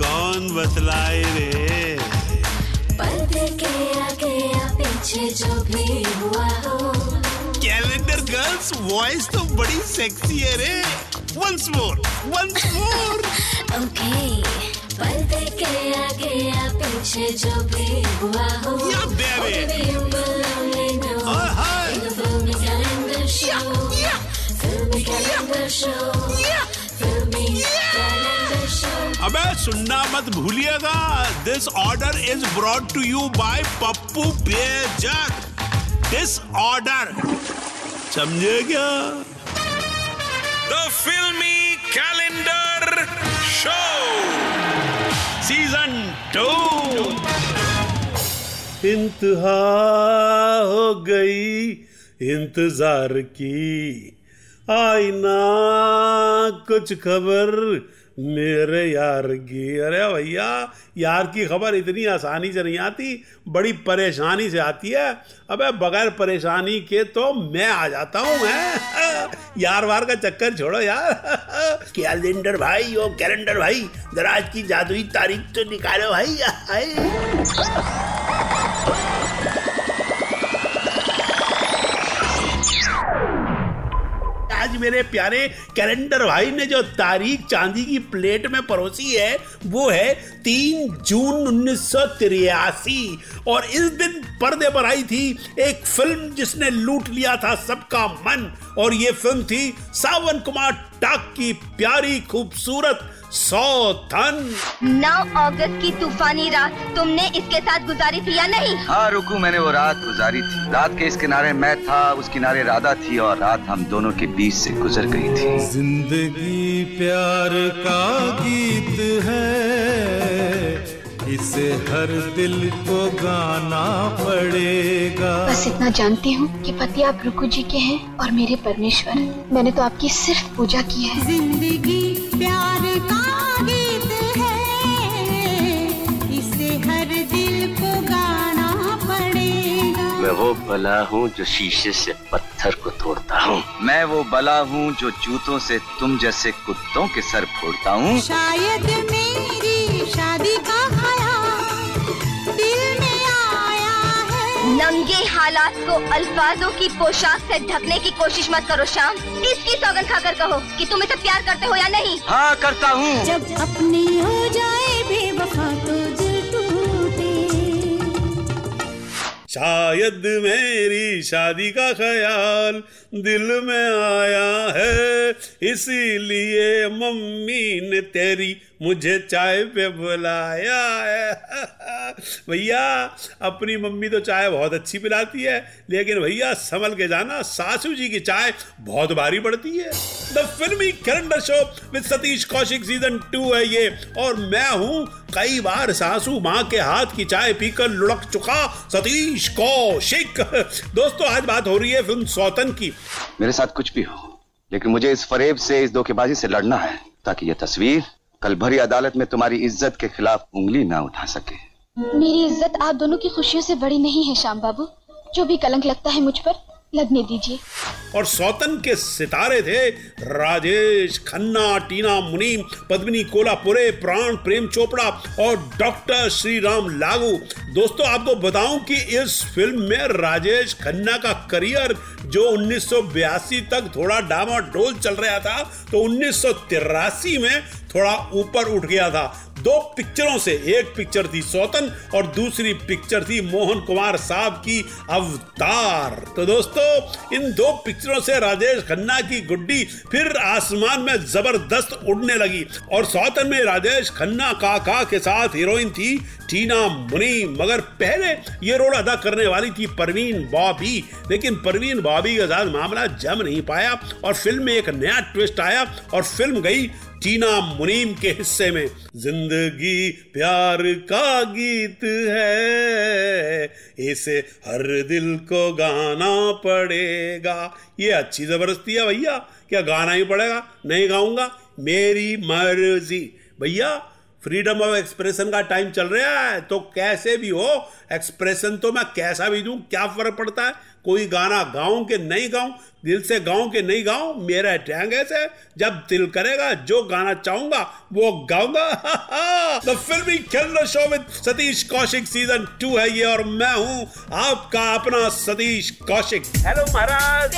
कौन बतलाए रे? पर्दे के आगे या पीछे जो भी हुआ हो। कैलेंडर गर्ल्स वॉइस तो बड़ी सेक्सी है रे। Once more once more okay पर्दे के आगे या पीछे जो भी हुआ हो। Yeah. Oh, hi. In अबे सुनना मत भूलिएगा। This order is brought to you by Pappu Bejak this order समझे क्या? द फिल्मी कैलेंडर शो सीज़न टू इंतहा हो गई इंतज़ार की। आईना कुछ खबर मेरे यार की अरे भैया, यार की खबर इतनी आसानी से नहीं आती, बड़ी परेशानी से आती है। अबे बगैर परेशानी के तो मैं आ जाता हूँ हैं यार वार का चक्कर छोड़ो यार। कैलेंडर भाई और कैलेंडर भाई, दराज की जादुई तारीख तो निकालो भाई। आज मेरे प्यारे कैलेंडर भाई ने जो तारीख चांदी की प्लेट में परोसी है, वो है तीन जून उन्नीस और इस दिन पर्दे पर आई थी एक फ़िल्म जिसने लूट लिया था सबका मन। और ये फ़िल्म थी सावन कुमार टाक की प्यारी, खूबसूरत सौ धन। नौ अगस्त की तूफानी रात तुमने इसके साथ गुजारी थी या नहीं? हाँ रुकू मैंने वो रात गुजारी थी। रात के इस किनारे मैं था उस किनारे राधा थी और रात हम दोनों के बीच से गुजर गई थी। ज़िंदगी प्यार का गीत है। इसे हर दिल को गाना पड़ेगा। बस इतना जानती हूँ कि पति आप रुकू जी के हैं और मेरे परमेश्वर मैंने तो आपकी सिर्फ़ पूजा की है। ज़िंदगी प्यार का गीत है। इसे हर दिल को गाना पड़ेगा। मैं वो बला हूँ जो शीशे से पत्थर को तोड़ता हूँ। मैं वो बला हूँ जो जूतों से तुम जैसे कुत्तों के सर फोड़ता हूँ। शायद मेरी शादी का नंगे हालात को अल्फाजों की पोशाक से ढकने की कोशिश मत करो शाम इसकी सौगंध खाकर कहो कि तुम इसे प्यार करते हो या नहीं? हाँ करता हूँ। जब अपनी हो जाए बेवफा तो दिल टूटे। शायद मेरी शादी का ख्याल दिल में आया है इसीलिए मम्मी ने तेरी मुझे चाय पे बुलाया भैया, अपनी मम्मी तो चाय बहुत अच्छी पिलाती है, लेकिन भैया, संभल के जाना, सासू जी की चाय बहुत भारी पड़ती है। The filmy calendar show with Satish Kaushik season two है ये, और मैं हूँ, कई बार सासू माँ के हाथ की चाय पीकर लुढ़क चुका सतीश कौशिक। दोस्तों, आज बात हो रही है फ़िल्म सौतन की। मेरे साथ कुछ भी हो, लेकिन मुझे इस फरेब से, इस धोखेबाजी से लड़ना है, ताकि ये तस्वीर कल भरी अदालत में तुम्हारी इज़्ज़त के खिलाफ उंगली ना उठा सके। मेरी इज़्ज़त आप दोनों की खुशियों से बड़ी नहीं है, श्याम बाबू। जो भी कलंक लगता है मुझ पर लगने दीजिए। और सौतन के सितारे थे, राजेश, खन्ना, टीना मुनीम पद्मिनी, कोलापुरे, प्राण, प्रेम चोपड़ा और डॉक्टर श्री राम लागू। दोस्तों, आपको बताऊँ कि इस फ़िल्म में राजेश खन्ना का करियर, जो 1982 तक थोड़ा डामाडोल चल रहा था तो उन्नीस सौ तिरासी में थोड़ा ऊपर उठ गया था। दो पिक्चरों से, एक पिक्चर थी सौतन और दूसरी पिक्चर थी मोहन कुमार साहब की अवतार। तो दोस्तों, इन दो पिक्चरों से राजेश खन्ना की गुड्डी फिर आसमान में ज़बरदस्त उड़ने लगी और सौतन में राजेश खन्ना काका के साथ हीरोइन थी टीना मुनी। मगर पहले ये रोल अदा करने वाली थी परवीन बॉबी। लेकिन परवीन बॉबी के साथ मामला जम नहीं पाया और फ़िल्म में एक नया ट्विस्ट आया और फ़िल्म गई टीना मुनीम के हिस्से में। ज़िंदगी प्यार का गीत है। इसे हर दिल को गाना पड़ेगा। ये अच्छी ज़बरदस्ती है भैया। क्या गाना ही पड़ेगा? नहीं गाऊँगा। मेरी मर्ज़ी। भैया फ्रीडम ऑफ़ एक्सप्रेशन का टाइम चल रहा है तो कैसे भी हो एक्सप्रेशन तो मैं कैसा भी दूँ क्या फ़र्क पड़ता है? कोई गाना गाऊं के नहीं गाऊं? दिल से गाऊं के नहीं गाऊं? मेरा टैंग ऐसे जब दिल करेगा जो गाना चाहूँगा वो गाऊँगा। द फिल्मी खेल show with Satish Kaushik season two है ये और मैं हूँ आपका अपना सतीश कौशिक हेलो महाराज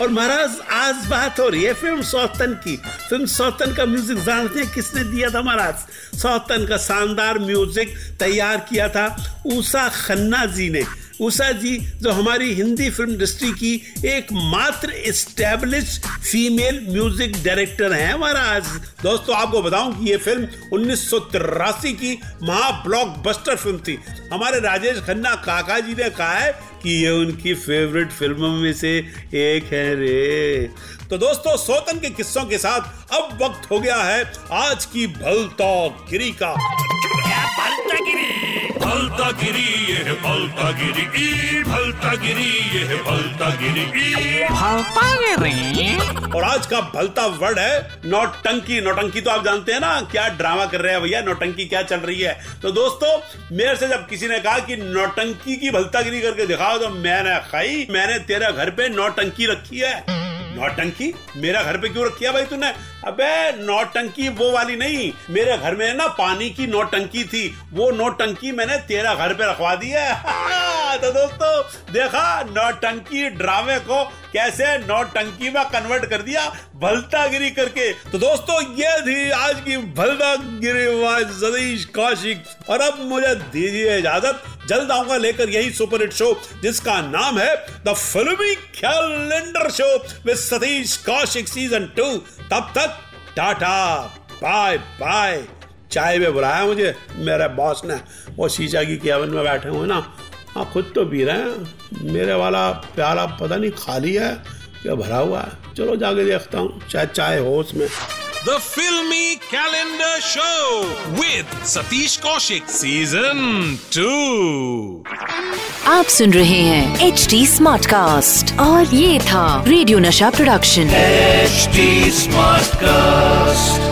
और महाराज, आज बात हो रही है फ़िल्म सौतन की। फ़िल्म सौतन का म्यूज़िक जानते हैं किसने दिया था महाराज? सौतन का शानदार म्यूज़िक तैयार किया था उषा खन्ना जी ने। उषा जी, जो हमारी हिंदी फ़िल्म इंडस्ट्री की एकमात्र एस्टेब्लिश फीमेल म्यूज़िक डायरेक्टर हैं महाराज। दोस्तों, आपको बताऊँ कि ये फ़िल्म उन्नीस की महा ब्लॉकबस्टर फ़िल्म थी। हमारे राजेश खन्ना काका जी ने कहा है कि ये उनकी फेवरेट फ़िल्मों में से एक है रे। तो दोस्तों, सोतन के किस्सों के साथ अब वक्त हो गया है आज की भलता गिरी का। भलता गिरी ये भलता गिरी ई भलता गिरी ये भलता गिरी ई भलता गिरी और आज का भलता वर्ड है नौटंकी। नौटंकी तो आप जानते हैं ना क्या ड्रामा कर रहे हैं भैया नौटंकी क्या चल रही है? तो दोस्तों मेरे से जब किसी ने कहा कि नौटंकी की भलता गिरी करके दिखाओ तो मैंने खाई मैंने तेरे घर पे नौटंकी रखी है। नौटंकी मेरा घर पे क्यों रखी है भाई तूने? अबे नौटंकी वो वाली नहीं। मेरे घर में ना पानी की नौटंकी थी। वो नौटंकी मैंने तेरा घर पे रखवा दी है। तो दोस्तों, देखा? नौटंकी ड्रामे को कैसे नौटंकी में कन्वर्ट कर दिया? भलतागिरी करके। तो दोस्तों, ये थी आज की भलतागिरी सतीश कौशिक। और अब मुझे दीजिए इजाज़त। जल्द आऊँगा लेकर यही सुपर हिट शो, जिसका नाम है the filmy calendar show with Satish Kaushik season two. तब तक टाटा, बाय बाय। चाय में बुलाया मुझे, मेरे बॉस ने। वो शीशा की केबिन में बैठे हुए ना। हाँ खुद तो पी रहे हैं। मेरे वाला प्याला पता नहीं खाली है क्या भरा हुआ है। चलो जाके देखता हूँ चाहे चाय हो उसमें। The filmy calendar show with Satish Kaushik Season 2. आप सुन रहे हैं एच डी स्मार्ट कास्ट और ये था रेडियो नशा प्रोडक्शन एचडी स्मार्ट कास्ट